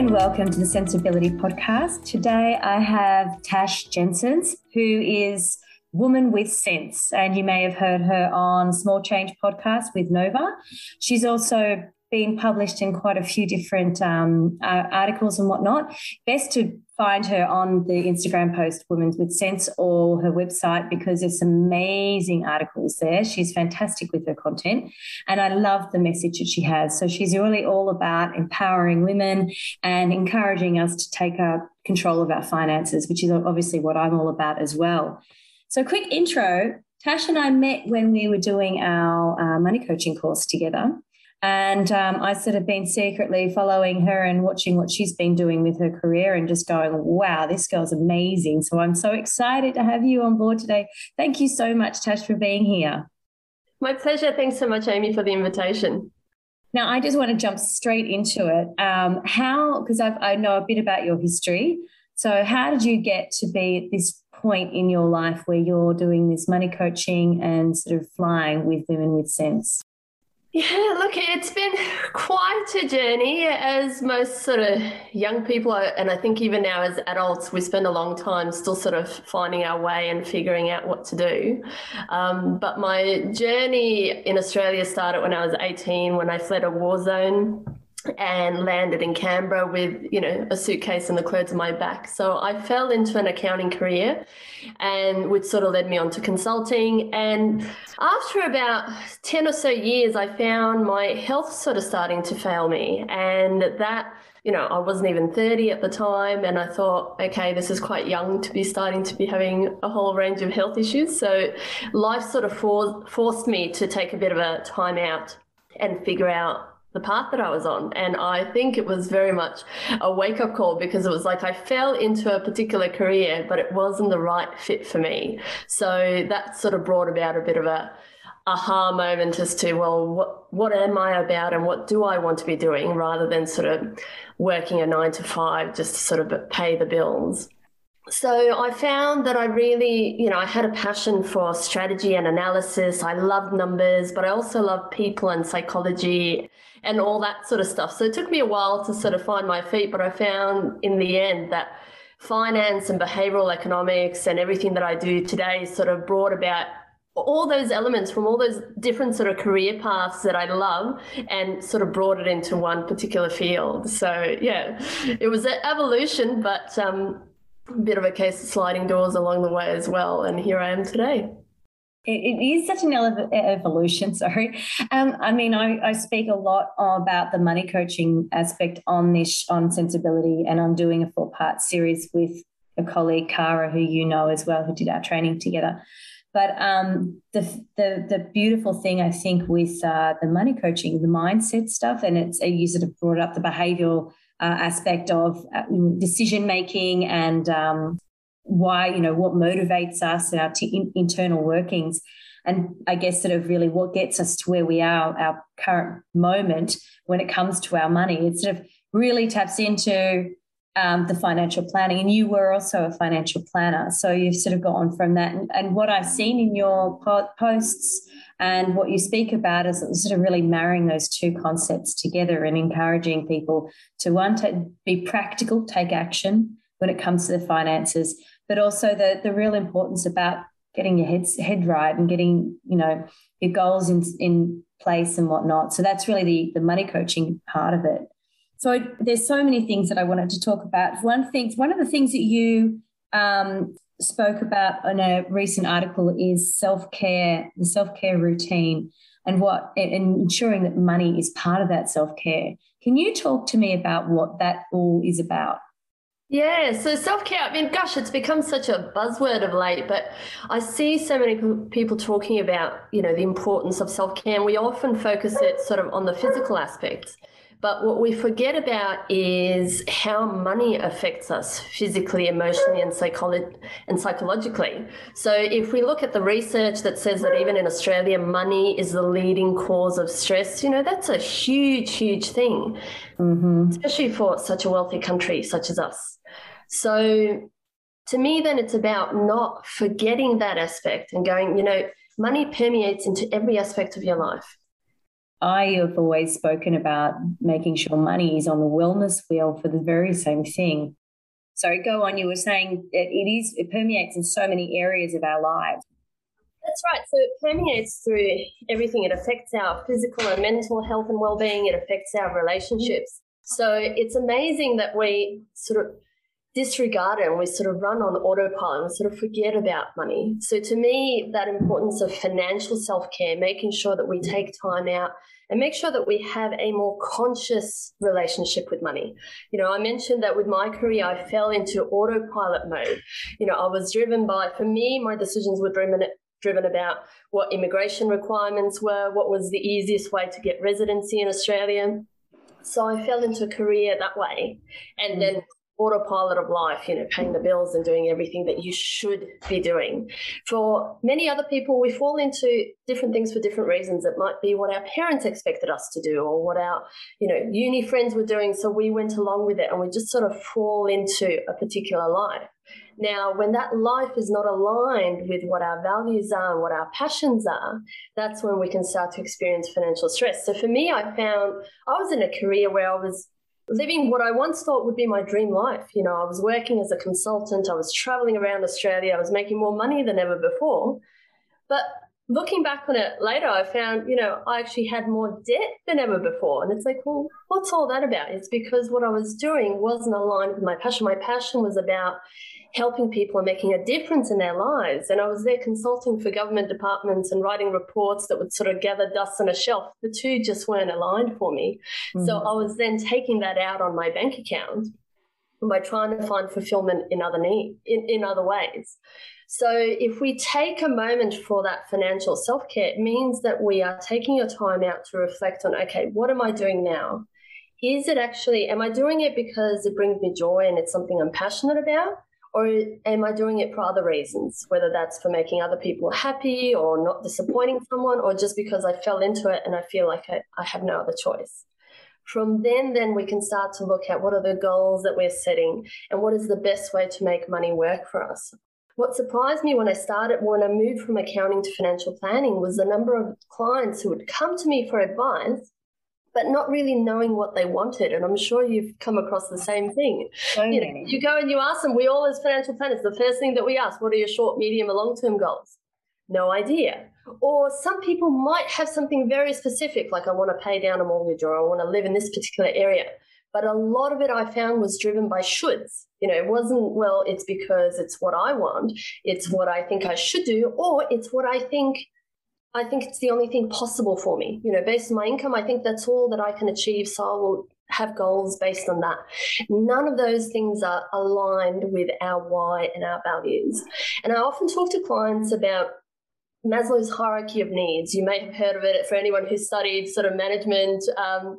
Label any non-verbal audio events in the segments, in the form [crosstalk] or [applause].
And welcome to the Centsability Podcast. Today I have Tash Janssens, who is Woman with Cents, and you may have heard her on Small Change podcast with Nova. She's also been published in quite a few different um, uh, articles and whatnot. Best to find her on the Instagram post Women with Cents or her website because there's amazing articles there. She's fantastic with her content and I love the message that she has. So she's really all about empowering women and encouraging us to take our control of our finances, which is obviously what I'm all about as well. So quick intro, Tash and I met when we were doing our uh, money coaching course together. And um, I sort of been secretly following her and watching what she's been doing with her career and just going, wow, this girl's amazing. So I'm so excited to have you on board today. Thank you so much, Tash, for being here. My pleasure. Thanks so much, Amie, for the invitation. Now, I just want to jump straight into it. Um, how, because I know a bit about your history. So, how did you get to be at this point in your life where you're doing this money coaching and sort of flying with Women with Cents? Yeah, look, it's been [laughs] quite a journey as most sort of young people, and I think even now as adults, we spend a long time still sort of finding our way and figuring out what to do. Um, but my journey in Australia started when I was 18 when I fled a war zone and landed in Canberra with, you know, a suitcase and the clothes on my back. So I fell into an accounting career and which sort of led me on to consulting. And after about 10 or so years, I found my health sort of starting to fail me. And that, you know, I wasn't even 30 at the time. And I thought, okay, this is quite young to be starting to be having a whole range of health issues. So life sort of for- forced me to take a bit of a time out and figure out the path that I was on. And I think it was very much a wake up call because it was like I fell into a particular career, but it wasn't the right fit for me. So that sort of brought about a bit of a aha moment as to, well, what, what am I about and what do I want to be doing rather than sort of working a nine to five just to sort of pay the bills. So I found that I really, you know, I had a passion for strategy and analysis. I loved numbers, but I also love people and psychology and all that sort of stuff. So it took me a while to sort of find my feet, but I found in the end that finance and behavioral economics and everything that I do today sort of brought about all those elements from all those different sort of career paths that I love and sort of brought it into one particular field. So yeah, it was an evolution, but um, a bit of a case of sliding doors along the way as well. And here I am today it is such an evolution. [laughs] Sorry, um, I mean, I, I, speak a lot about the money coaching aspect on this on Centsability, and I'm doing a four part series with a colleague, Cara, who you know as well, who did our training together. But um, the, the the beautiful thing I think with uh, the money coaching, the mindset stuff, and it's you sort of brought up the behavioural uh, aspect of uh, decision making and um, why, you know, what motivates us and our t- internal workings. And I guess sort of really what gets us to where we are, our current moment when it comes to our money. It sort of really taps into um, the financial planning. And you were also a financial planner. So you've sort of gone from that. And, and what I've seen in your po- posts and what you speak about is sort of really marrying those two concepts together and encouraging people to one, to be practical, take action when it comes to the finances, but also the the real importance about getting your head head right and getting you know your goals in in place and whatnot. So that's really the the money coaching part of it. So there's so many things that I wanted to talk about. One thing, one of the things that you um, spoke about in a recent article is self care, the self care routine, and what and ensuring that money is part of that self care. Can you talk to me about what that all is about? Yeah, so self care, I mean, gosh, it's become such a buzzword of late, but I see so many people talking about, you know, the importance of self care, and we often focus it sort of on the physical aspects. But what we forget about is how money affects us physically, emotionally, and, psycholo- and psychologically. So, if we look at the research that says that even in Australia, money is the leading cause of stress, you know, that's a huge, huge thing, mm-hmm. especially for such a wealthy country such as us. So to me, then it's about not forgetting that aspect and going, you know, money permeates into every aspect of your life. I have always spoken about making sure money is on the wellness wheel for the very same thing. So go on. You were saying it, it is it permeates in so many areas of our lives. That's right. So it permeates through everything. It affects our physical and mental health and well-being. It affects our relationships. So it's amazing that we sort of disregard it and we sort of run on autopilot and sort of forget about money. So to me, that importance of financial self-care, making sure that we take time out and make sure that we have a more conscious relationship with money. You know, I mentioned that with my career, I fell into autopilot mode. You know, I was driven by, for me, my decisions were driven driven about what immigration requirements were, what was the easiest way to get residency in Australia. So I fell into a career that way. And mm. then autopilot of life, you know, paying the bills and doing everything that you should be doing. For many other people, we fall into different things for different reasons. It might be what our parents expected us to do or what our, you know, uni friends were doing. So we went along with it and we just sort of fall into a particular life. Now, when that life is not aligned with what our values are and what our passions are, that's when we can start to experience financial stress. So for me, I found I was in a career where I was living what I once thought would be my dream life. You know, I was working as a consultant, I was traveling around Australia, I was making more money than ever before. But looking back on it later, I found, you know, I actually had more debt than ever before. And it's like, well, what's all that about? It's because what I was doing wasn't aligned with my passion. My passion was about helping people and making a difference in their lives. And I was there consulting for government departments and writing reports that would sort of gather dust on a shelf. The two just weren't aligned for me. Mm-hmm. So I was then taking that out on my bank account by trying to find fulfillment in other need in, in other ways. So if we take a moment for that financial self-care, it means that we are taking your time out to reflect on, okay, what am I doing now? Is it actually, am I doing it because it brings me joy and it's something I'm passionate about? Or am I doing it for other reasons, whether that's for making other people happy or not disappointing someone, or just because I fell into it and I feel like I, I have no other choice? From then, then we can start to look at what are the goals that we're setting and what is the best way to make money work for us. What surprised me when I started, when I moved from accounting to financial planning, was the number of clients who would come to me for advice but not really knowing what they wanted. And I'm sure you've come across the same thing. So you, know, you go and you ask them, we all as financial planners, the first thing that we ask, what are your short, medium, and long term goals? No idea. Or some people might have something very specific, like I want to pay down a mortgage or I want to live in this particular area. But a lot of it I found was driven by shoulds. You know, it wasn't, well, it's because it's what I want, it's what I think I should do, or it's what I think I think it's the only thing possible for me. You know, based on my income, I think that's all that I can achieve. So I will have goals based on that. None of those things are aligned with our why and our values. And I often talk to clients about Maslow's hierarchy of needs. You may have heard of it for anyone who studied sort of management um,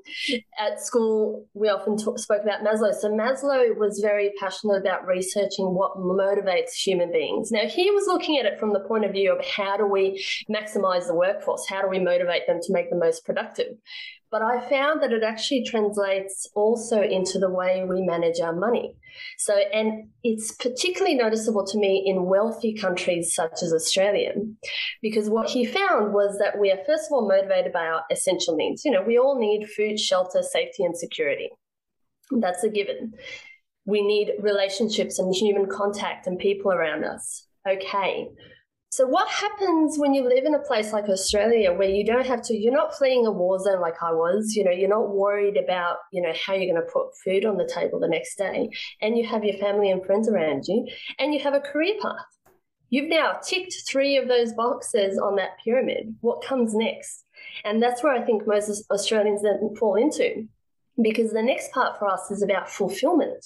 at school. We often talk, spoke about Maslow. So Maslow was very passionate about researching what motivates human beings. Now he was looking at it from the point of view of how do we maximize the workforce? How do we motivate them to make the most productive? But I found that it actually translates also into the way we manage our money. So, and it's particularly noticeable to me in wealthy countries such as Australia, because what he found was that we are, first of all, motivated by our essential needs. You know, we all need food, shelter, safety, and security. That's a given. We need relationships and human contact and people around us. Okay. So, what happens when you live in a place like Australia where you don't have to, you're not fleeing a war zone like I was, you know, you're not worried about, you know, how you're going to put food on the table the next day, and you have your family and friends around you, and you have a career path. You've now ticked three of those boxes on that pyramid. What comes next? And that's where I think most Australians then fall into, because the next part for us is about fulfillment.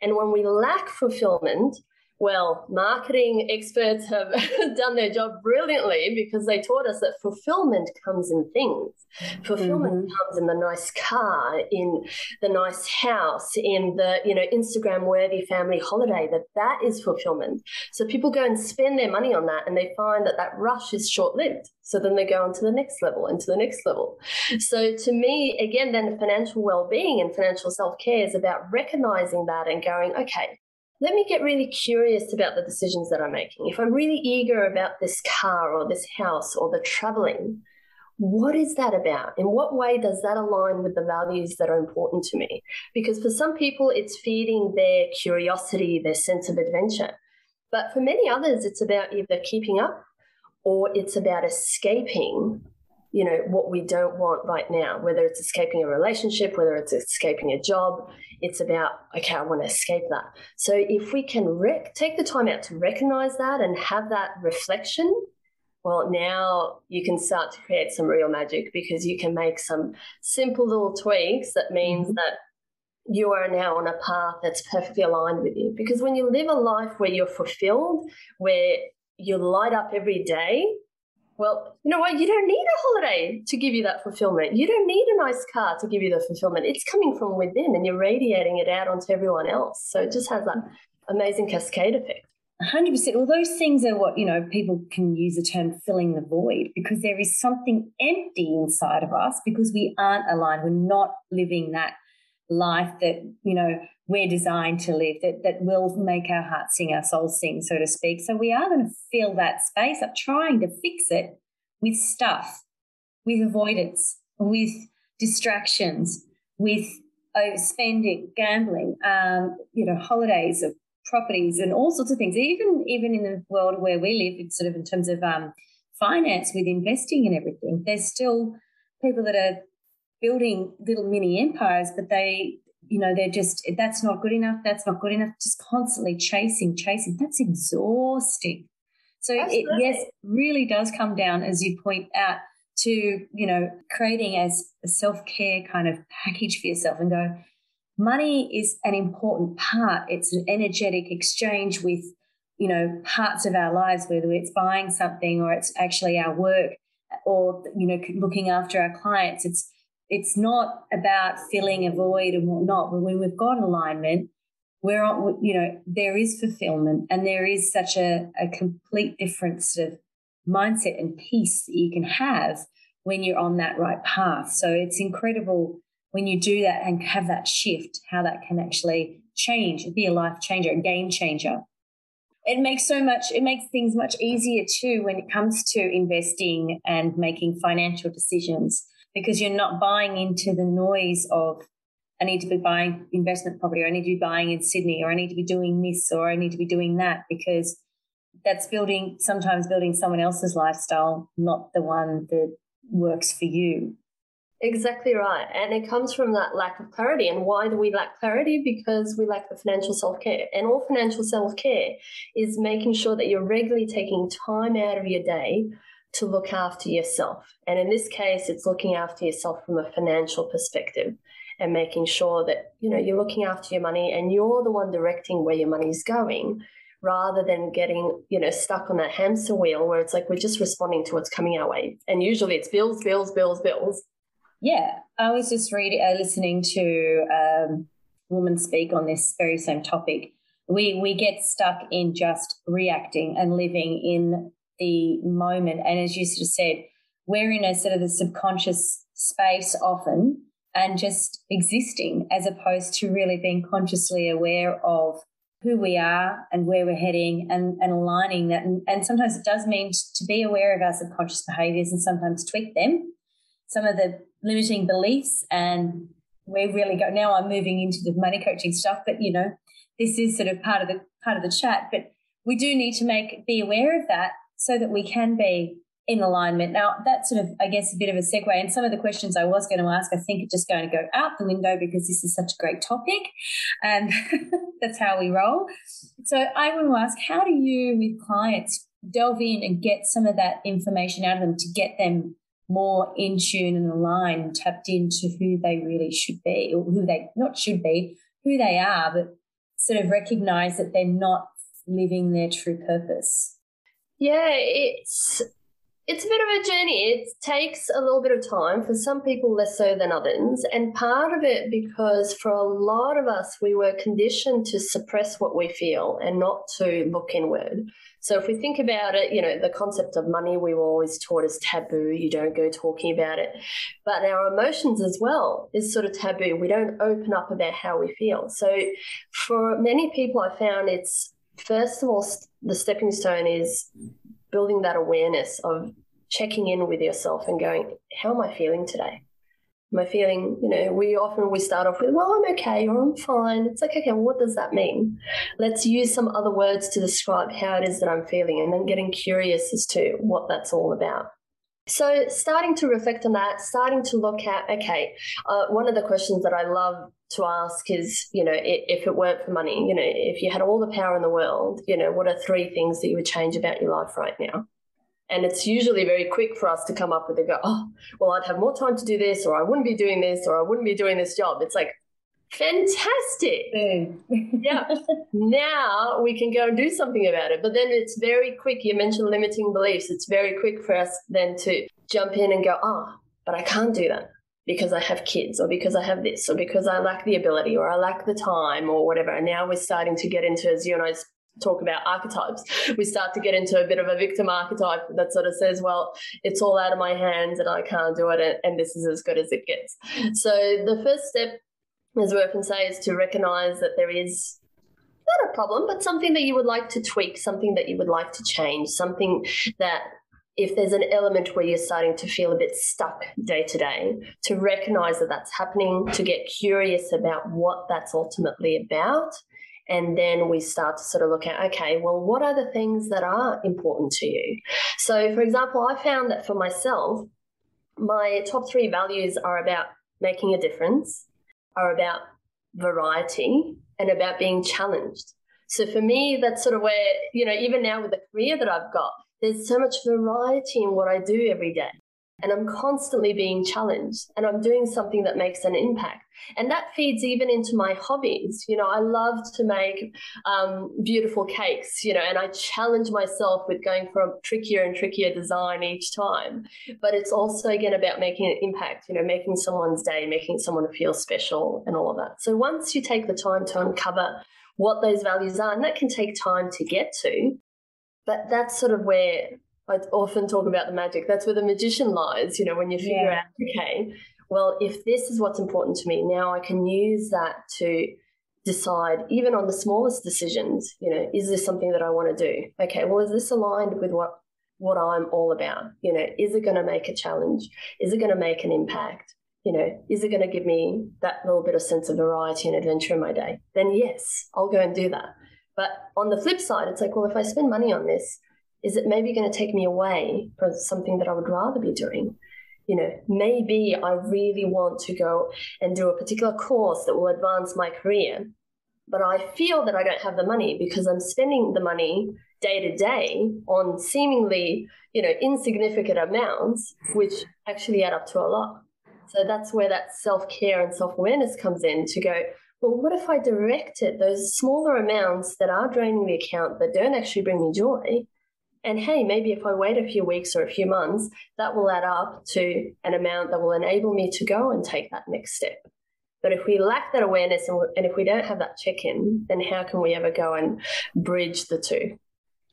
And when we lack fulfillment, well, marketing experts have [laughs] done their job brilliantly because they taught us that fulfillment comes in things. Fulfillment mm-hmm. comes in the nice car, in the nice house, in the, you know, Instagram worthy family holiday, that that is fulfillment. So people go and spend their money on that and they find that that rush is short lived. So then they go on to the next level and to the next level. So to me, again, then financial well-being and financial self-care is about recognizing that and going, okay, let me get really curious about the decisions that I'm making. If I'm really eager about this car or this house or the traveling, what is that about? In what way does that align with the values that are important to me? Because for some people, it's feeding their curiosity, their sense of adventure. But for many others, it's about either keeping up or it's about escaping you know what we don't want right now whether it's escaping a relationship whether it's escaping a job it's about okay i want to escape that so if we can rec- take the time out to recognize that and have that reflection well, now you can start to create some real magic because you can make some simple little tweaks that means mm-hmm. that you are now on a path that's perfectly aligned with you. Because when you live a life where you're fulfilled, where you light up every day, well, you know what? You don't need a holiday to give you that fulfillment. You don't need a nice car to give you the fulfillment. It's coming from within and you're radiating it out onto everyone else. So it just has that amazing cascade effect. 100% well those things are what you know people can use the term filling the void because there is something empty inside of us because we aren't aligned we're not living that life that you know we're designed to live that that will make our heart sing our soul sing so to speak so we are going to fill that space up trying to fix it with stuff with avoidance with distractions with overspending gambling um, you know holidays of properties and all sorts of things. Even even in the world where we live, it's sort of in terms of um, finance with investing and everything, there's still people that are building little mini empires, but they you know they're just that's not good enough that's not good enough just constantly chasing chasing that's exhausting so it yes really does come down as you point out to you know creating as a self-care kind of package for yourself and go money is an important part. It's an energetic exchange with, you know, parts of our lives, whether it's buying something or it's actually our work or, you know, looking after our clients. It's, it's not about filling a void and whatnot. But when we've got alignment, we're on, you know, there is fulfillment and there is such a, a complete difference of mindset and peace that you can have when you're on that right path. So it's incredible when you do that and have that shift, how that can actually change, be a life changer, a game changer. It makes so much, it makes things much easier too when it comes to investing and making financial decisions because you're not buying into the noise of, I need to be buying investment property, or I need to be buying in Sydney, or I need to be doing this, or I need to be doing that because that's building, sometimes building someone else's lifestyle, not the one that works for you. Exactly right. And it comes from that lack of clarity. And why do we lack clarity? Because we lack the financial self care. And all financial self care is making sure that you're regularly taking time out of your day to look after yourself. And in this case, it's looking after yourself from a financial perspective and making sure that, you know, you're looking after your money and you're the one directing where your money is going rather than getting, you know, stuck on that hamster wheel where it's like we're just responding to what's coming our way. And usually it's bills, bills, bills, bills yeah, I was just reading, uh, listening to um, woman speak on this very same topic. We we get stuck in just reacting and living in the moment, and as you sort of said, we're in a sort of the subconscious space often, and just existing as opposed to really being consciously aware of who we are and where we're heading and, and aligning that. And, and sometimes it does mean to be aware of our subconscious behaviors and sometimes tweak them. Some of the limiting beliefs and we're really go now I'm moving into the money coaching stuff, but you know, this is sort of part of the part of the chat. But we do need to make be aware of that so that we can be in alignment. Now that's sort of I guess a bit of a segue. And some of the questions I was going to ask, I think are just going to go out the window because this is such a great topic. And [laughs] that's how we roll. So I want to ask, how do you with clients delve in and get some of that information out of them to get them more in tune and aligned, tapped into who they really should be, or who they not should be, who they are, but sort of recognize that they're not living their true purpose. Yeah, it's it's a bit of a journey. It takes a little bit of time for some people less so than others. And part of it because for a lot of us, we were conditioned to suppress what we feel and not to look inward. So if we think about it, you know, the concept of money we were always taught as taboo. You don't go talking about it. But our emotions as well is sort of taboo. We don't open up about how we feel. So for many people, I found it's first of all the stepping stone is building that awareness of checking in with yourself and going, how am I feeling today? Am I feeling, you know, we often we start off with, well, I'm okay or I'm fine. It's like, okay, what does that mean? Let's use some other words to describe how it is that I'm feeling and then getting curious as to what that's all about. So, starting to reflect on that, starting to look at, okay, uh, one of the questions that I love to ask is, you know, if it weren't for money, you know, if you had all the power in the world, you know, what are three things that you would change about your life right now? And it's usually very quick for us to come up with a go, oh, well, I'd have more time to do this, or I wouldn't be doing this, or I wouldn't be doing this job. It's like, fantastic. yeah. Now we can go and do something about it. But then it's very quick. You mentioned limiting beliefs. It's very quick for us then to jump in and go, oh, but I can't do that because I have kids or because I have this or because I lack the ability or I lack the time or whatever. And now we're starting to get into, as you and I talk about archetypes, we start to get into a bit of a victim archetype that sort of says, well, it's all out of my hands and I can't do it and this is as good as it gets. So the first step, as we often say, is to recognize that there is not a problem, but something that you would like to tweak, something that you would like to change, something that if there's an element where you're starting to feel a bit stuck day to day, to recognize that that's happening, to get curious about what that's ultimately about, and then we start to sort of look at, okay, well, what are the things that are important to you? So, for example, I found that for myself, my top three values are about making a difference, are about variety, and about being challenged. So for me, that's sort of where, you know, even now with the career that I've got, there's so much variety in what I do every day and I'm constantly being challenged and I'm doing something that makes an impact. And that feeds even into my hobbies. You know, I love to make um, beautiful cakes, you know, and I challenge myself with going for a trickier and trickier design each time. But it's also, again, about making an impact, you know, making someone's day, making someone feel special and all of that. So once you take the time to uncover what those values are, and that can take time to get to, but that's sort of where I often talk about the magic. That's where the magician lies, you know, when you figure yeah. out, okay, well, if this is what's important to me, now I can use that to decide, even on the smallest decisions, you know, is this something that I want to do? Okay, well, is this aligned with what what I'm all about? You know, is it going to make a challenge? Is it going to make an impact? You know, is it going to give me that little bit of sense of variety and adventure in my day? Then yes, I'll go and do that. But on the flip side, it's like, well, if I spend money on this, is it maybe going to take me away from something that I would rather be doing? You know, maybe I really want to go and do a particular course that will advance my career, but I feel that I don't have the money because I'm spending the money day to day on seemingly, you know, insignificant amounts, which actually add up to a lot. So that's where that self care and self awareness comes in to go, well, what if I directed those smaller amounts that are draining the account that don't actually bring me joy and hey, maybe if I wait a few weeks or a few months, that will add up to an amount that will enable me to go and take that next step. But if we lack that awareness and, and if we don't have that check in, then how can we ever go and bridge the two?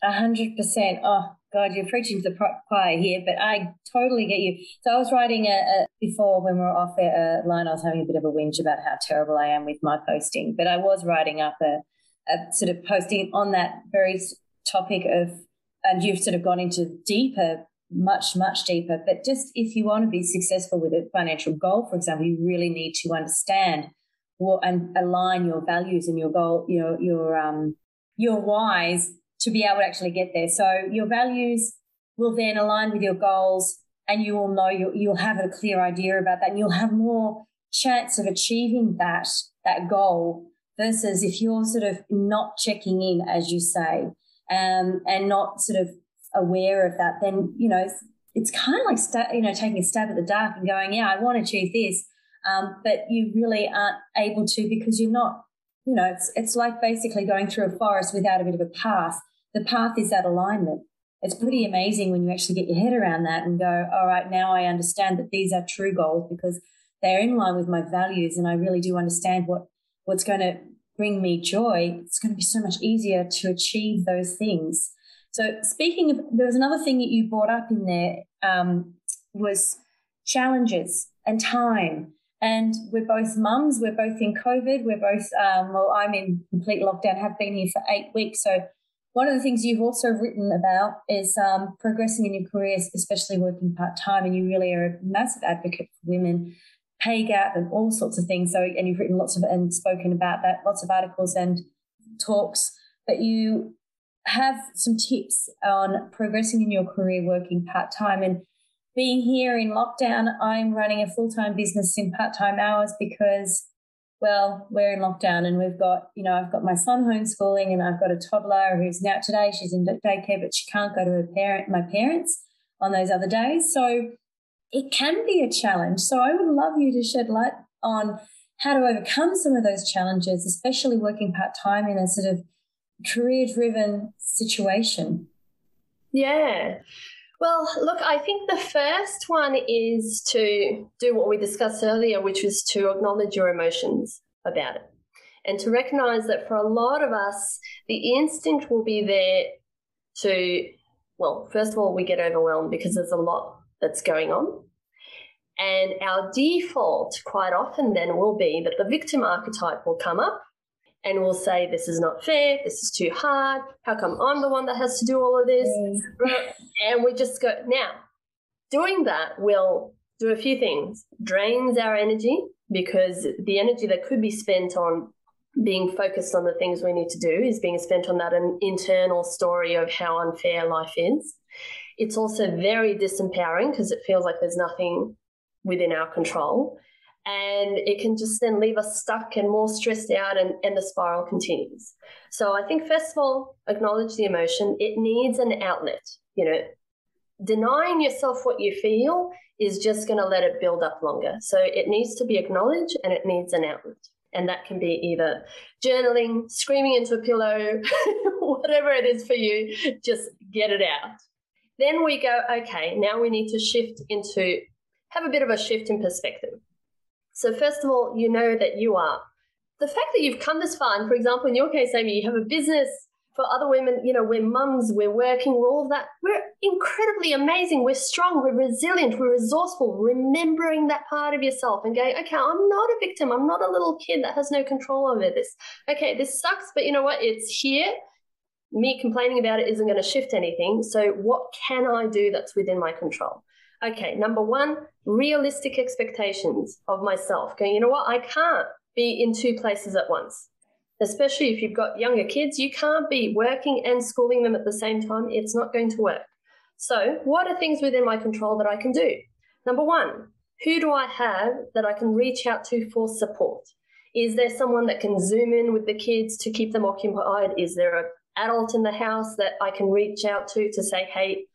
A hundred percent. Oh God, you're preaching to the choir here, but I totally get you. So I was writing a, a before when we were off a, a uh, line. I was having a bit of a whinge about how terrible I am with my posting, but I was writing up a, a sort of posting on that very topic of and you've sort of gone into deeper, much, much deeper. But just if you want to be successful with a financial goal, for example, you really need to understand what and align your values and your goal, your your um your whys to be able to actually get there. So your values will then align with your goals and you will know you'll, you'll have a clear idea about that and you'll have more chance of achieving that that goal versus if you're sort of not checking in as you say um, and not sort of aware of that, then you know it's, kind of like sta- you know taking a stab at the dark and going, yeah, I want to achieve this, um, but you really aren't able to because you're not. You know, it's it's like basically going through a forest without a bit of a path. The path is that alignment. It's pretty amazing when you actually get your head around that and go, all right, now I understand that these are true goals because they're in line with my values, and I really do understand what what's going to bring me joy, it's going to be so much easier to achieve those things. So, speaking of, there was another thing that you brought up in there um, was challenges and time. And we're both mums. We're both in COVID. We're both, um, well, I'm in complete lockdown, have been here for eight weeks. So one of the things you've also written about is um, progressing in your career, especially working part time, and you really are a massive advocate for women, pay gap, and all sorts of things. So, and you've written lots of and spoken about that, lots of articles and talks. But you have some tips on progressing in your career working part time. And being here in lockdown, I'm running a full time business in part time hours because well, we're in lockdown and we've got, you know, I've got my son homeschooling and I've got a toddler who's now today she's in daycare, but she can't go to her parent, my parents on those other days. So it can be a challenge. So I would love you to shed light on how to overcome some of those challenges, especially working part time in a sort of career driven situation. Yeah. Well, look, I think the first one is to do what we discussed earlier, which was to acknowledge your emotions about it and to recognize that for a lot of us, the instinct will be there to, well, first of all, we get overwhelmed because there's a lot that's going on. And our default quite often then will be that the victim archetype will come up and we'll say, This is not fair, this is too hard, how come I'm the one that has to do all of this? Mm. And we just go, now, doing that will do a few things drains our energy because the energy that could be spent on being focused on the things we need to do is being spent on that an internal story of how unfair life is. It's also very disempowering because it feels like there's nothing within our control. And it can just then leave us stuck and more stressed out and, and the spiral continues. So i think first of all acknowledge the emotion. It needs an outlet you know. Denying yourself what you feel is just going to let it build up longer. So it needs to be acknowledged and it needs an outlet. And that can be either journaling screaming into a pillow [laughs] whatever it is for you just get it out. Then we go okay now we need to shift into have a bit of a shift in perspective so, first of all, you know that you are. The fact that you've come this far, and for example, in your case, Amie, you have a business for other women, you know, we're mums, we're working, we're all of that. We're incredibly amazing. We're strong, we're resilient, we're resourceful, remembering that part of yourself and going, okay, I'm not a victim. I'm not a little kid that has no control over this. Okay, this sucks, but you know what? It's here. Me complaining about it isn't going to shift anything. So, what can I do that's within my control? Okay, number one, realistic expectations of myself. Going, you know what? I can't be in two places at once. Especially if you've got younger kids, you can't be working and schooling them at the same time. It's not going to work. So, what are things within my control that I can do? Number one, who do I have that I can reach out to for support? Is there someone that can zoom in with the kids to keep them occupied? Is there an adult in the house that I can reach out to to say, hey,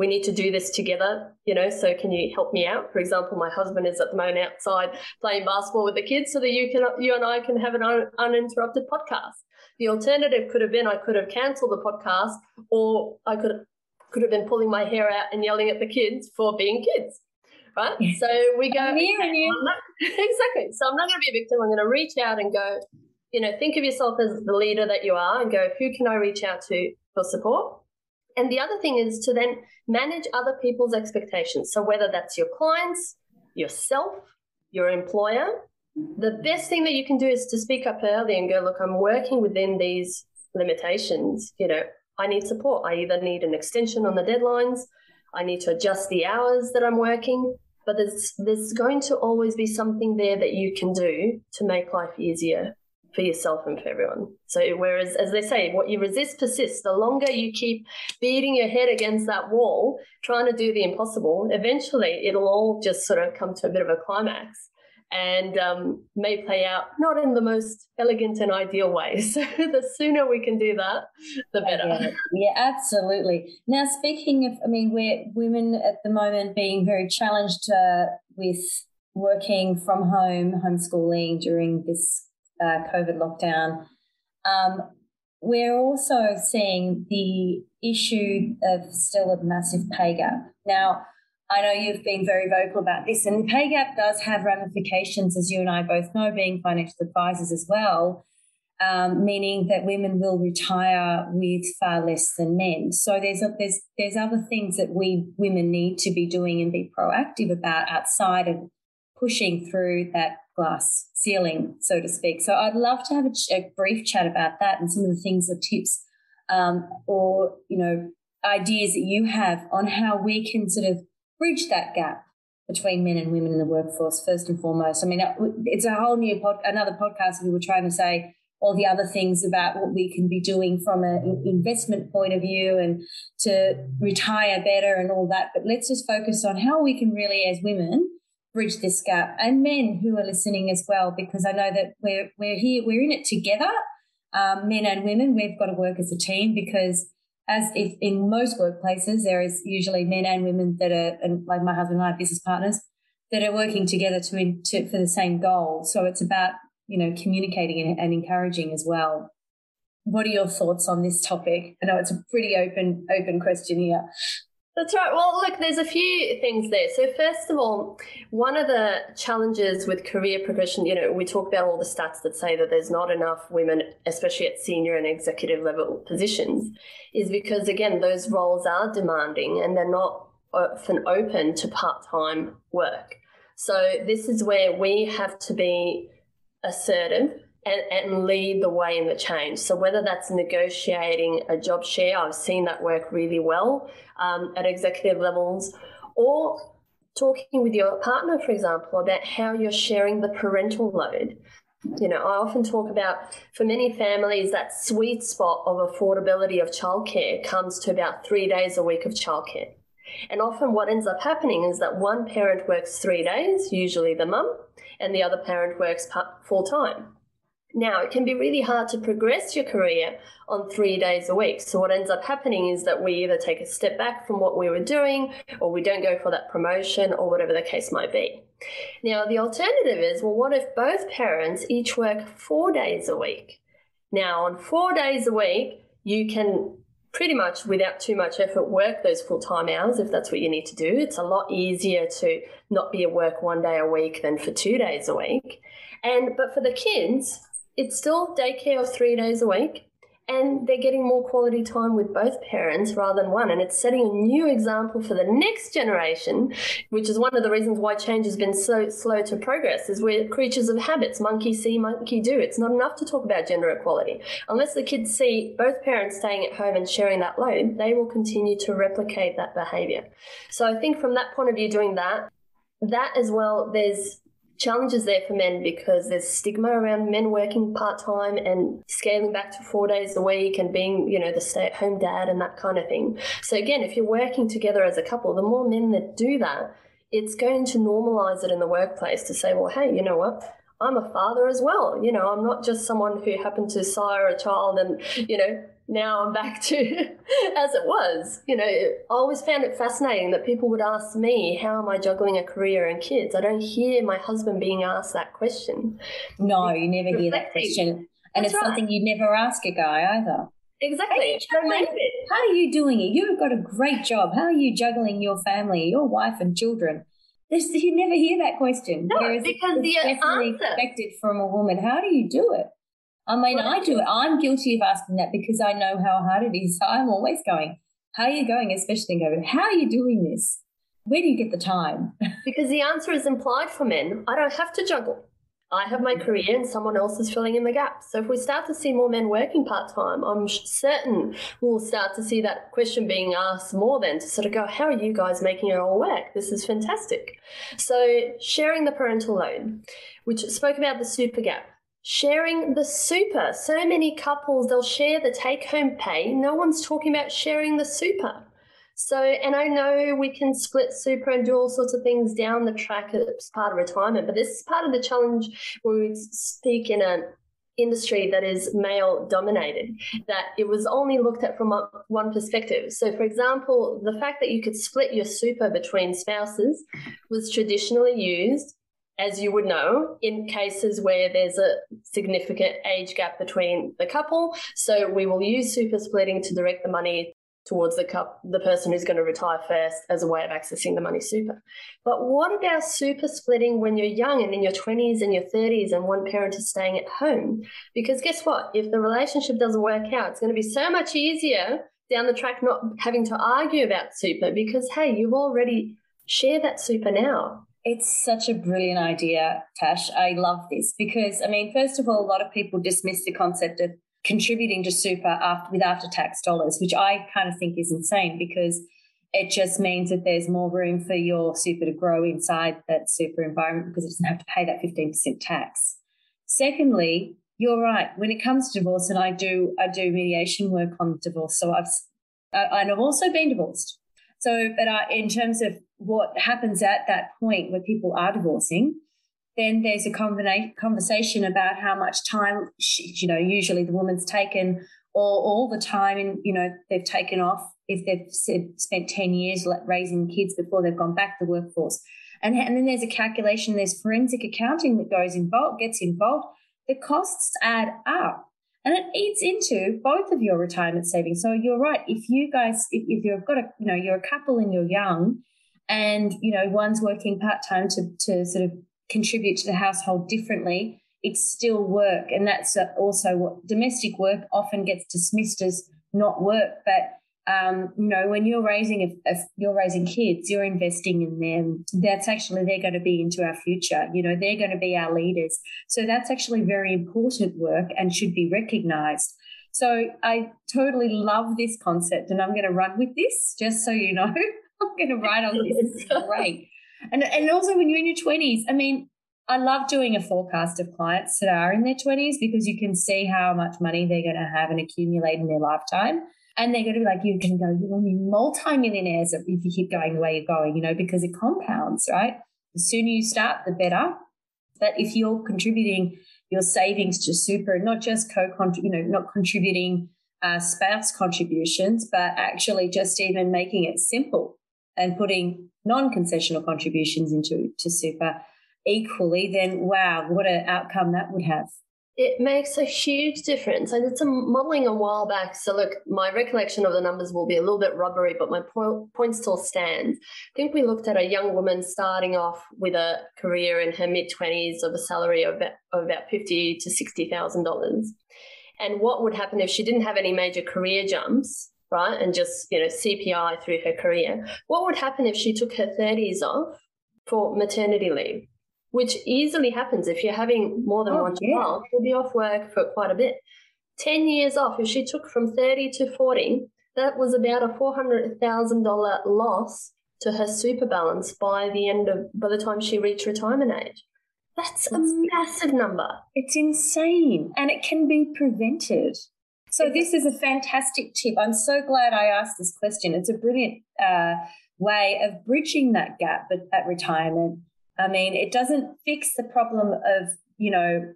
we need to do this together, you know, so can you help me out? For example, my husband is at the moment outside playing basketball with the kids so that you can you and I can have an un- uninterrupted podcast. The alternative could have been I could have cancelled the podcast or I could could have been pulling my hair out and yelling at the kids for being kids. Right? [laughs] So we go you. [laughs] exactly. So I'm not gonna be a victim. I'm gonna reach out and go, you know, think of yourself as the leader that you are and go, who can I reach out to for support? And the other thing is to then manage other people's expectations. So whether that's your clients, yourself, your employer, the best thing that you can do is to speak up early and go, look, I'm working within these limitations. You know, I need support. I either need an extension on the deadlines, I need to adjust the hours that I'm working. But there's there's going to always be something there that you can do to make life easier for yourself and for everyone. So, whereas, as they say, what you resist persists. The longer you keep beating your head against that wall, trying to do the impossible, eventually it'll all just sort of come to a bit of a climax and um, may play out not in the most elegant and ideal way. [laughs] So, the sooner we can do that, the better. Yeah, absolutely. Now, speaking of, I mean, we're women at the moment being very challenged uh, with working from home, homeschooling during this uh, COVID lockdown. Um, we're also seeing the issue of still a massive pay gap. Now, I know you've been very vocal about this, and the pay gap does have ramifications, as you and I both know, being financial advisors as well, um, meaning that women will retire with far less than men. So there's a, there's there's other things that we women need to be doing and be proactive about outside of pushing through that glass ceiling, so to speak. So I'd love to have a, a brief chat about that and some of the things, the tips um, or you know ideas that you have on how we can sort of bridge that gap between men and women in the workforce first and foremost. I mean, it's a whole new pod, another podcast. We were trying to say all the other things about what we can be doing from an investment point of view and to retire better and all that. But let's just focus on how we can really, as women, bridge this gap and men who are listening as well, because I know that we're we're here, we're in it together, um, men and women. We've got to work as a team because as if in most workplaces, there is usually men and women that are, and like my husband and I, business partners, that are working together to, to for the same goal. So it's about you know communicating and, and encouraging as well. What are your thoughts on this topic? I know it's a pretty open open question here. That's right. Well, look, there's a few things there. So, first of all, one of the challenges with career progression, you know, we talk about all the stats that say that there's not enough women, especially at senior and executive level positions, is because, again, those roles are demanding and they're not often open to part time work. So, this is where we have to be assertive and, and lead the way in the change. So whether that's negotiating a job share, I've seen that work really well um, at executive levels, or talking with your partner, for example, about how you're sharing the parental load. You know, I often talk about for many families that sweet spot of affordability of childcare comes to about three days a week of childcare. And often what ends up happening is that one parent works three days, usually the mum, and the other parent works full time. Now, it can be really hard to progress your career on three days a week. So, what ends up happening is that we either take a step back from what we were doing, or we don't go for that promotion, or whatever the case might be. Now, the alternative is well, what if both parents each work four days a week? Now, on four days a week, you can pretty much without too much effort work those full time hours if that's what you need to do. It's a lot easier to not be at work one day a week than for two days a week. And but for the kids, it's still daycare of three days a week and they're getting more quality time with both parents rather than one. And it's setting a new example for the next generation, which is one of the reasons why change has been so slow to progress, is we're creatures of habits. Monkey see, monkey do. It's not enough to talk about gender equality. Unless the kids see both parents staying at home and sharing that load, they will continue to replicate that behavior. So I think from that point of view, doing that, that as well, there's challenges there for men because there's stigma around men working part time and scaling back to four days a week and being, you know, the stay at home dad and that kind of thing. So, again, if you're working together as a couple, the more men that do that, it's going to normalize it in the workplace to say, well, hey, you know what? I'm a father as well. You know, I'm not just someone who happened to sire a child and, you know, now I'm back to [laughs] as it was. You know, I always found it fascinating that people would ask me, How am I juggling a career and kids? I don't hear my husband being asked that question. No, you never hear that question. And That's it's right. something you'd never ask a guy either. Exactly. How are, how are you doing it? You've got a great job. How are you juggling your family, your wife and children? This, you never hear that question. No, because the answer expected from a woman. How do you do it? I mean, I do it. I'm guilty of asking that because I know how hard it is. I'm always going, How are you going, especially in COVID? How are you doing this? Where do you get the time? [laughs] because the answer is implied for men. I don't have to juggle. I have my career and someone else is filling in the gaps. So if we start to see more men working part time, I'm certain we'll start to see that question being asked more then to sort of go, how are you guys making it all work? This is fantastic. So sharing the parental load, which spoke about the super gap sharing the super. So many couples, they'll share the take home pay. No one's talking about sharing the super. So, and I know we can split super and do all sorts of things down the track as part of retirement, but this is part of the challenge when we speak in an industry that is male dominated, that it was only looked at from one perspective. So, for example, the fact that you could split your super between spouses was traditionally used as you would know, in cases where there's a significant age gap between the couple. So we will use super splitting to direct the money towards the cup, the person who's going to retire first as a way of accessing the money super. But what about super splitting when you're young and in your 20s and your 30s and one parent is staying at home? Because guess what? If the relationship doesn't work out, it's going to be so much easier down the track not having to argue about super because, hey, you've already shared that super now. It's such a brilliant idea, Tash. I love this because, I mean, first of all, a lot of people dismiss the concept of contributing to super after, with after tax dollars, which I kind of think is insane because it just means that there's more room for your super to grow inside that super environment because it doesn't have to pay that 15% tax. Secondly, you're right. When it comes to divorce, and I do, I do mediation work on divorce. So I've, and I've also been divorced. So, but I, in terms of what happens at that point where people are divorcing, then there's a conversation about how much time, she, you know, usually the woman's taken or all the time and, you know, they've taken off if they've spent 10 years raising kids before they've gone back to the workforce. And, and then there's a calculation, there's forensic accounting that goes involved, gets involved. The costs add up and it eats into both of your retirement savings. So you're right. If you guys, if, if you've got a, you know, you're a couple and you're young and, you know, one's working part-time to, to sort of contribute to the household differently, it's still work. And that's also what domestic work often gets dismissed as not work. But um, you know, when you're raising a, a, you're raising kids, you're investing in them. That's actually they're going to be into our future. You know, they're going to be our leaders. So that's actually very important work and should be recognised. So I totally love this concept, and I'm going to run with this. Just so you know, [laughs] I'm going to write on this. It's [laughs] great. And and also when you're in your 20s, I mean, I love doing a forecast of clients that are in their 20s because you can see how much money they're going to have and accumulate in their lifetime. And they're going to be like, you can go, you will be multimillionaires if you keep going the way you're going, you know, because it compounds, right? The sooner you start, the better. But if you're contributing your savings to super, not just co you know, not contributing uh, spouse contributions, but actually just even making it simple and putting non-concessional contributions into to super equally, then wow, what an outcome that would have it makes a huge difference. I did some modeling a while back. So, look, my recollection of the numbers will be a little bit rubbery, but my po- point still stands. I think we looked at a young woman starting off with a career in her mid 20s of a salary of about, of about fifty to $60,000. And what would happen if she didn't have any major career jumps, right? And just, you know, CPI through her career? What would happen if she took her 30s off for maternity leave? Which easily happens if you're having more than oh, one yeah. child. You'll be off work for quite a bit. 10 years off, if she took from 30 to 40, that was about a $400,000 loss to her super balance by the end of, by the time she reached retirement age. That's a massive number. It's insane and it can be prevented. So, this is a fantastic tip. I'm so glad I asked this question. It's a brilliant uh, way of bridging that gap at, at retirement I mean, it doesn't fix the problem of, you know,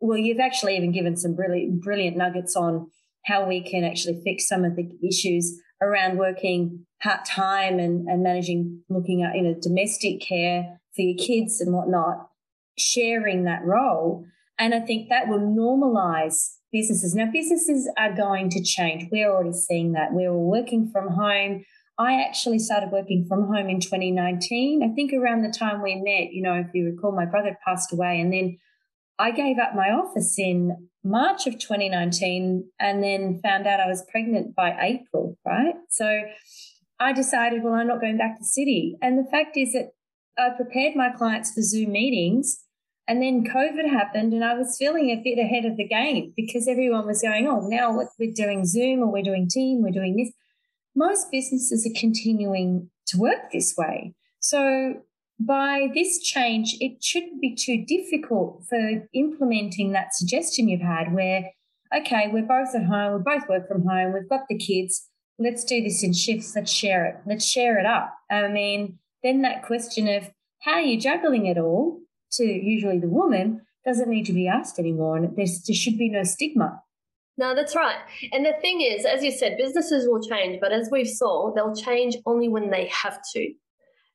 well, you've actually even given some really brilliant nuggets on how we can actually fix some of the issues around working part time and, and managing, looking at, you know, domestic care for your kids and whatnot, sharing that role. And I think that will normalize businesses. Now, businesses are going to change. We're already seeing that. We're all working from home. I actually started working from home in 2019. I think around the time we met, you know, if you recall, my brother passed away. And then I gave up my office in March of 2019 and then found out I was pregnant by April, right? So I decided, well, I'm not going back to city. And the fact is that I prepared my clients for Zoom meetings. And then COVID happened, and I was feeling a bit ahead of the game because everyone was going, oh, now we're doing Zoom or we're doing Team, we're doing this most businesses are continuing to work this way. So by this change, it shouldn't be too difficult for implementing that suggestion you've had where, okay, we're both at home, we both work from home, we've got the kids, let's do this in shifts, let's share it, let's share it up. I mean, then that question of how are you juggling it all to usually the woman doesn't need to be asked anymore. And there should be no stigma. No, that's right. And the thing is, as you said, businesses will change, but as we've saw, they'll change only when they have to,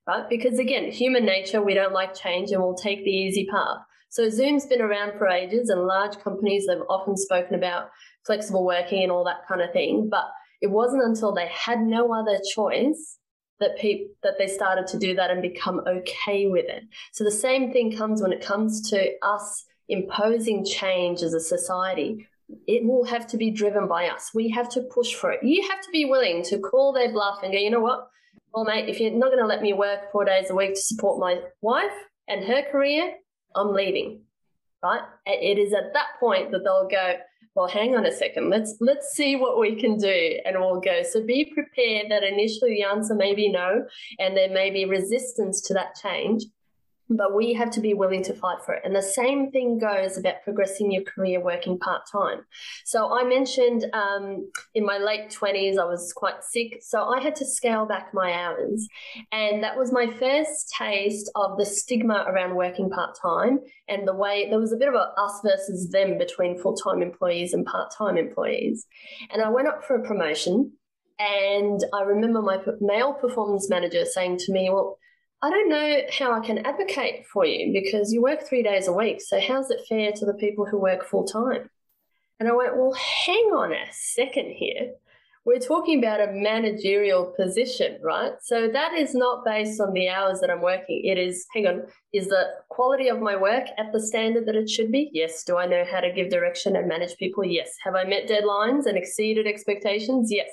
right? Because again, human nature, we don't like change and we'll take the easy path. So Zoom's been around for ages and large companies have often spoken about flexible working and all that kind of thing. But it wasn't until they had no other choice that people that they started to do that and become okay with it. So the same thing comes when it comes to us imposing change as a society it will have to be driven by us. We have to push for it. You have to be willing to call their bluff and go, you know what? Well, mate, if you're not going to let me work four days a week to support my wife and her career, I'm leaving. Right? It is at that point that they'll go, well, hang on a second, let's let's see what we can do, and we'll go. So be prepared that initially the answer may be no, and there may be resistance to that change but we have to be willing to fight for it. And the same thing goes about progressing your career working part time. So I mentioned um, in my late 20s, I was quite sick. So I had to scale back my hours. And that was my first taste of the stigma around working part time and the way there was a bit of a us versus them between full time employees and part time employees. And I went up for a promotion. And I remember my male performance manager saying to me, Well, I don't know how I can advocate for you because you work three days a week. So, how's it fair to the people who work full time? And I went, Well, hang on a second here we're talking about a managerial position, right? So that is not based on the hours that I'm working. It is, hang on, is the quality of my work at the standard that it should be? Yes. Do I know how to give direction and manage people? Yes. Have I met deadlines and exceeded expectations? Yes.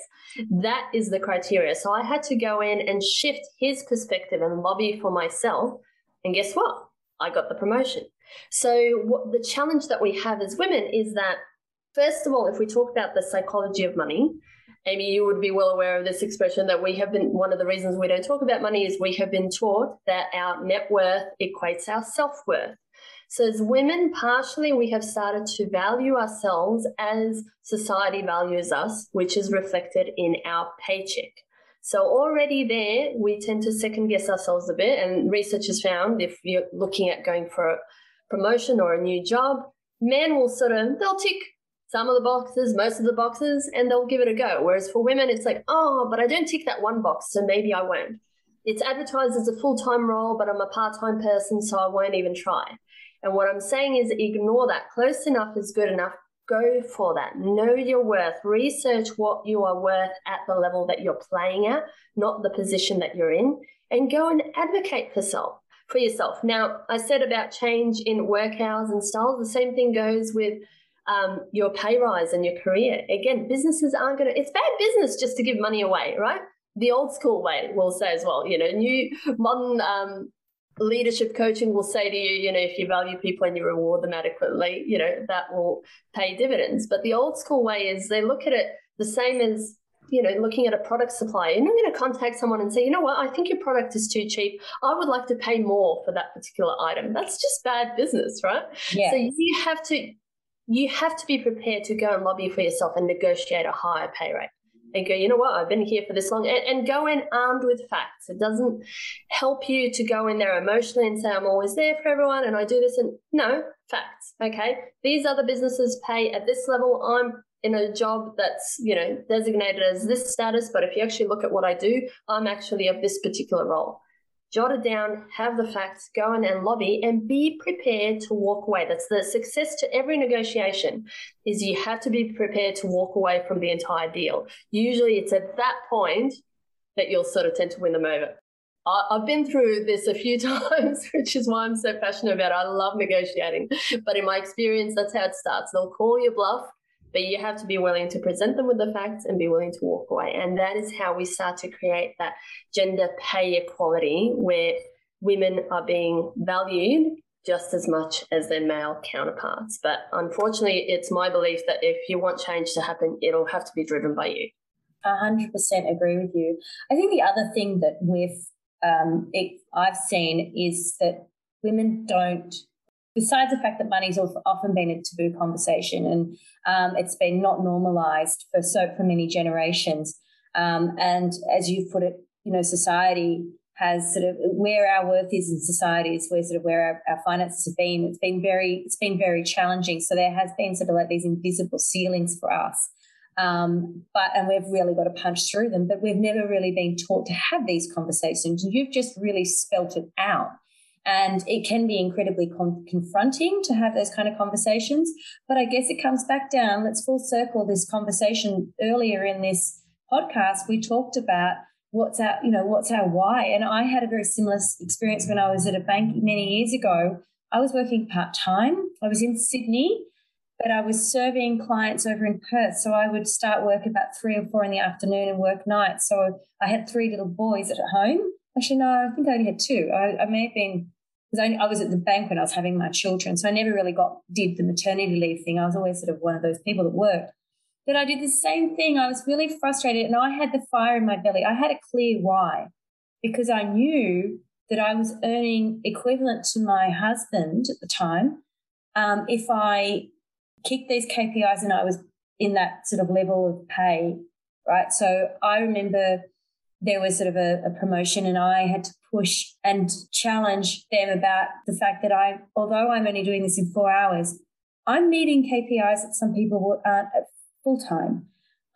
That is the criteria. So I had to go in and shift his perspective and lobby for myself. And guess what? I got the promotion. So what the challenge that we have as women is that First of all, if we talk about the psychology of money, Amie, you would be well aware of this expression that we have been, one of the reasons we don't talk about money is we have been taught that our net worth equates our self worth. So, as women, partially we have started to value ourselves as society values us, which is reflected in our paycheck. So, already there, we tend to second guess ourselves a bit. And research has found if you're looking at going for a promotion or a new job, men will sort of, they'll tick some of the boxes, most of the boxes, and they'll give it a go. Whereas for women, it's like, oh, but I don't tick that one box, so maybe I won't. It's advertised as a full time role, but I'm a part time person, so I won't even try. And what I'm saying is ignore that. Close enough is good enough. Go for that. Know your worth. Research what you are worth at the level that you're playing at, not the position that you're in, and go and advocate for self for yourself. Now, I said about change in work hours and styles. The same thing goes with um, your pay rise and your career. Again, businesses aren't going to, it's bad business just to give money away, right? The old school way will say as well, you know, new modern um, leadership coaching will say to you, you know, if you value people and you reward them adequately, you know, that will pay dividends. But the old school way is they look at it the same as you know, looking at a product supply, and you're going to contact someone and say, you know what, I think your product is too cheap. I would like to pay more for that particular item. That's just bad business, right? Yeah. So you have to you have to be prepared to go and lobby for yourself and negotiate a higher pay rate and go, you know what, I've been here for this long, and, and, go in armed with facts. It doesn't help you to go in there emotionally and say, I'm always there for everyone and I do this. And no, facts. Okay. These other businesses pay at this level. I'm in a job that's, you know, designated as this status. But if you actually look at what I do, I'm actually of this particular role jot it down, have the facts, go in and lobby, and be prepared to walk away. That's the success to every negotiation is you have to be prepared to walk away from the entire deal. Usually it's at that point that you'll sort of tend to win them over. I've been through this a few [laughs] times, which is why I'm so passionate about it. I love negotiating. But in my experience, that's how it starts. They'll call you bluff but you have to be willing to present them with the facts and be willing to walk away. And that is how we start to create that gender pay equality where women are being valued just as much as their male counterparts. But unfortunately, it's my belief that if you want change to happen, it'll have to be driven by you. 100% agree with you. I think the other thing that we've um, it, I've seen is that women don't besides the fact that money's often been a taboo conversation and um, it's been not normalized for so for many generations um, and as you put it you know society has sort of where our worth is in society is where sort of where our, our finances have been. It's been very it's been very challenging. So there has been sort of like these invisible ceilings for us um, but and we've really got to punch through them but we've never really been taught to have these conversations. You've just really spelt it out and it can be incredibly con- confronting to have those kind of conversations. But I guess it comes back down. Let's full circle this conversation earlier in this podcast. We talked about what's our, you know, what's our why. And I had a very similar experience when I was at a bank many years ago. I was working part time. I was in Sydney, but I was serving clients over in Perth. So I would start work about three or four in the afternoon and work nights. So I had three little boys at home Actually, no, I think I only had two. I, I may have been because I, I, was at the bank when I was having my children, so I never really got did the maternity leave thing. I was always sort of one of those people that worked. But I did the same thing. I was really frustrated, and I had the fire in my belly. I had a clear why, because I knew that I was earning equivalent to my husband at the time. Um, if I kicked these KPIs and I was in that sort of level of pay, right? So I remember there was sort of a, a, promotion and I had to push and challenge them about the fact that I, although I'm only doing this in four hours, I'm meeting KPIs that some people aren't at full time.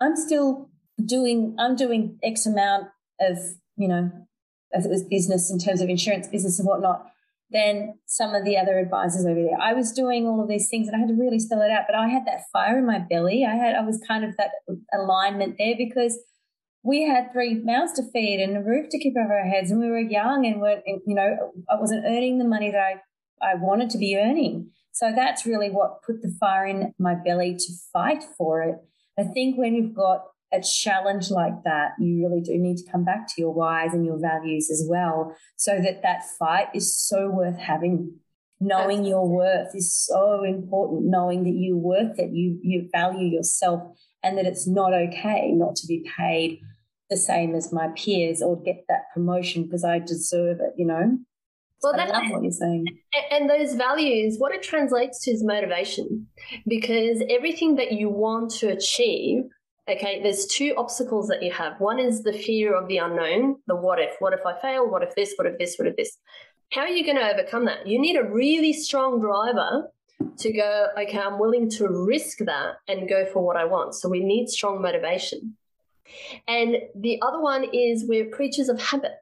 I'm still doing, I'm doing X amount of, you know, as it was business in terms of insurance business and whatnot than some of the other advisors over there. I was doing all of these things and I had to really spell it out, but I had that fire in my belly. I had, I was kind of that alignment there because we had three mouths to feed and a roof to keep over our heads, and we were young and weren't, you know, I wasn't earning the money that I, I wanted to be earning. So that's really what put the fire in my belly to fight for it. I think when you've got a challenge like that, you really do need to come back to your whys and your values as well, so that that fight is so worth having. Knowing your worth is so important. Knowing that you're worth it, you you value yourself, and that it's not okay not to be paid the same as my peers or get that promotion because I deserve it, you know? Well, that's what you're saying. And those values, what it translates to is motivation because everything that you want to achieve, okay, there's two obstacles that you have. One is the fear of the unknown, the what if. What if I fail? What if this? What if this? What if this? How are you going to overcome that? You need a really strong driver to go, okay, I'm willing to risk that and go for what I want. So we need strong motivation. And the other one is we're creatures of habit.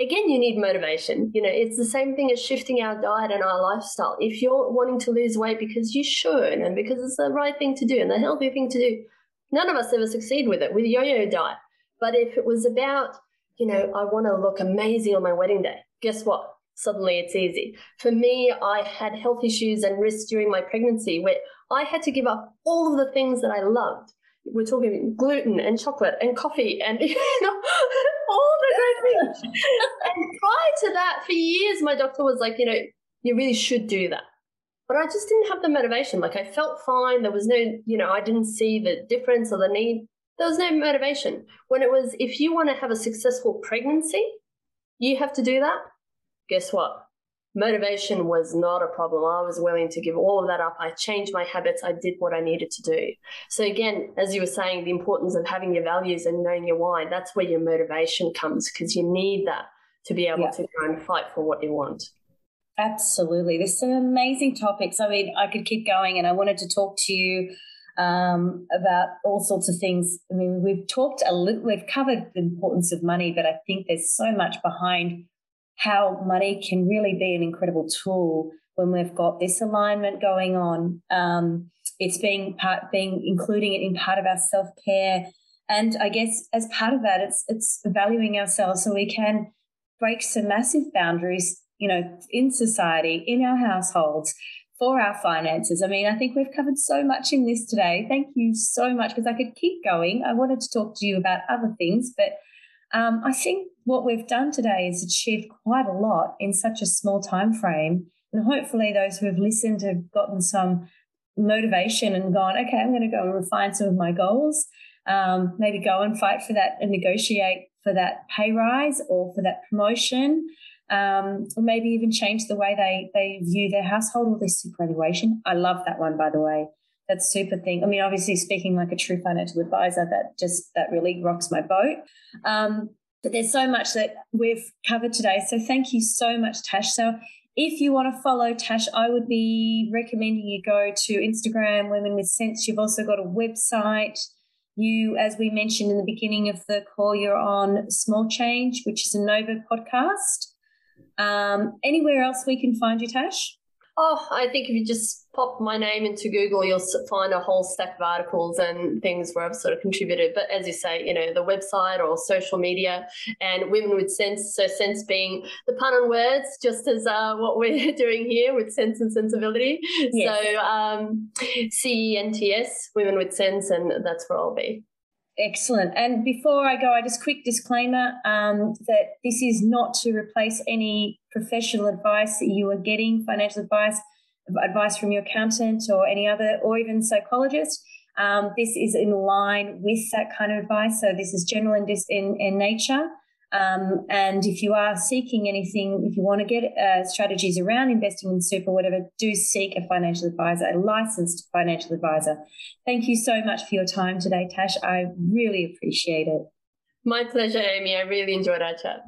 Again, you need motivation. You know, it's the same thing as shifting our diet and our lifestyle. If you're wanting to lose weight because you should and because it's the right thing to do and the healthy thing to do, none of us ever succeed with it, with yo-yo diet. But if it was about, you know, I want to look amazing on my wedding day, guess what? Suddenly it's easy. For me, I had health issues and risks during my pregnancy where I had to give up all of the things that I loved we're talking gluten and chocolate and coffee and [laughs] all the great things. and prior to that, for years, my doctor was like, you know, you really should do that. But I just didn't have the motivation. Like I felt fine. There was no, you know, I didn't see the difference or the need. There was no motivation. When it was, if you want to have a successful pregnancy, you have to do that. Guess what? Motivation was not a problem. I was willing to give all of that up. I changed my habits. I did what I needed to do. So, again, as you were saying, the importance of having your values and knowing your why, that's where your motivation comes because you need that to be able yeah. to go and fight for what you want. Absolutely. There's some amazing topics. I mean, I could keep going and I wanted to talk to you um, about all sorts of things. I mean, we've talked a little, we've covered the importance of money, but I think there's so much behind how money can really be an incredible tool when we've got this alignment going on. Um, it's being part, being including it in part of our self care, and I guess as part of that, it's it's valuing ourselves so we can break some massive boundaries, you know, in society, in our households, for our finances. I mean, I think we've covered so much in this today. Thank you so much because I could keep going. I wanted to talk to you about other things, but um, I think what we've done today is achieved quite a lot in such a small time frame. And hopefully those who have listened have gotten some motivation and gone, okay, I'm going to go and refine some of my goals. Um, maybe go and fight for that and negotiate for that pay rise or for that promotion. Um, or maybe even change the way they they view their household or their superannuation. I love that one, by the way. That's super thing. I mean, obviously, speaking like a true financial advisor, that just that really rocks my boat. Um, but there's so much that we've covered today. So thank you so much, Tash. So if you want to follow Tash, I would be recommending you go to Instagram, Women with Cents. You've also got a website. You, as we mentioned in the beginning of the call, you're on Small Change, which is a Nova podcast. Um, anywhere else we can find you, Tash? Oh, I think if you just pop my name into Google, you'll find a whole stack of articles and things where I've sort of contributed. But as you say, you know, the website or social media and Women with Cents. So, sense being the pun on words, just as uh, what we're [laughs] doing here with sense and sensibility. Yes. So, um, CENTS, Women with Cents, and that's where I'll be. Excellent. And before I go, I just quick disclaimer um, that this is not to replace any professional advice that you are getting, financial advice, advice from your accountant or any other, or even psychologist, um, this is in line with that kind of advice. So this is general in, in, in nature. Um, and if you are seeking anything, if you want to get uh, strategies around investing in super, whatever, do seek a financial advisor, a licensed financial advisor. Thank you so much for your time today, Tash. I really appreciate it. My pleasure, Amie. I really enjoyed our chat.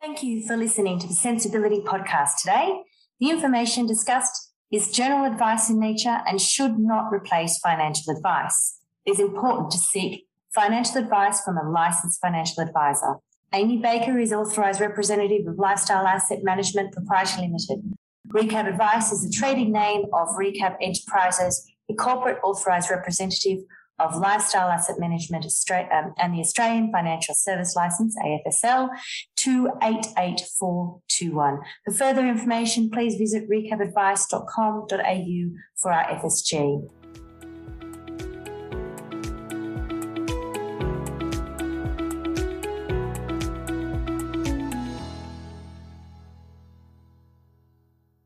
Thank you for listening to the Centsability podcast today. The information discussed is general advice in nature and should not replace financial advice. It is important to seek financial advice from a licensed financial advisor. Amie Baker is authorised representative of Lifestyle Asset Management Proprietary Limited. Recap Advice is the trading name of Recap Enterprises, a corporate authorised representative of Lifestyle Asset Management um, and the Australian Financial Service Licence, AFSL 288421. For further information, please visit recapadvice.com.au for our FSG.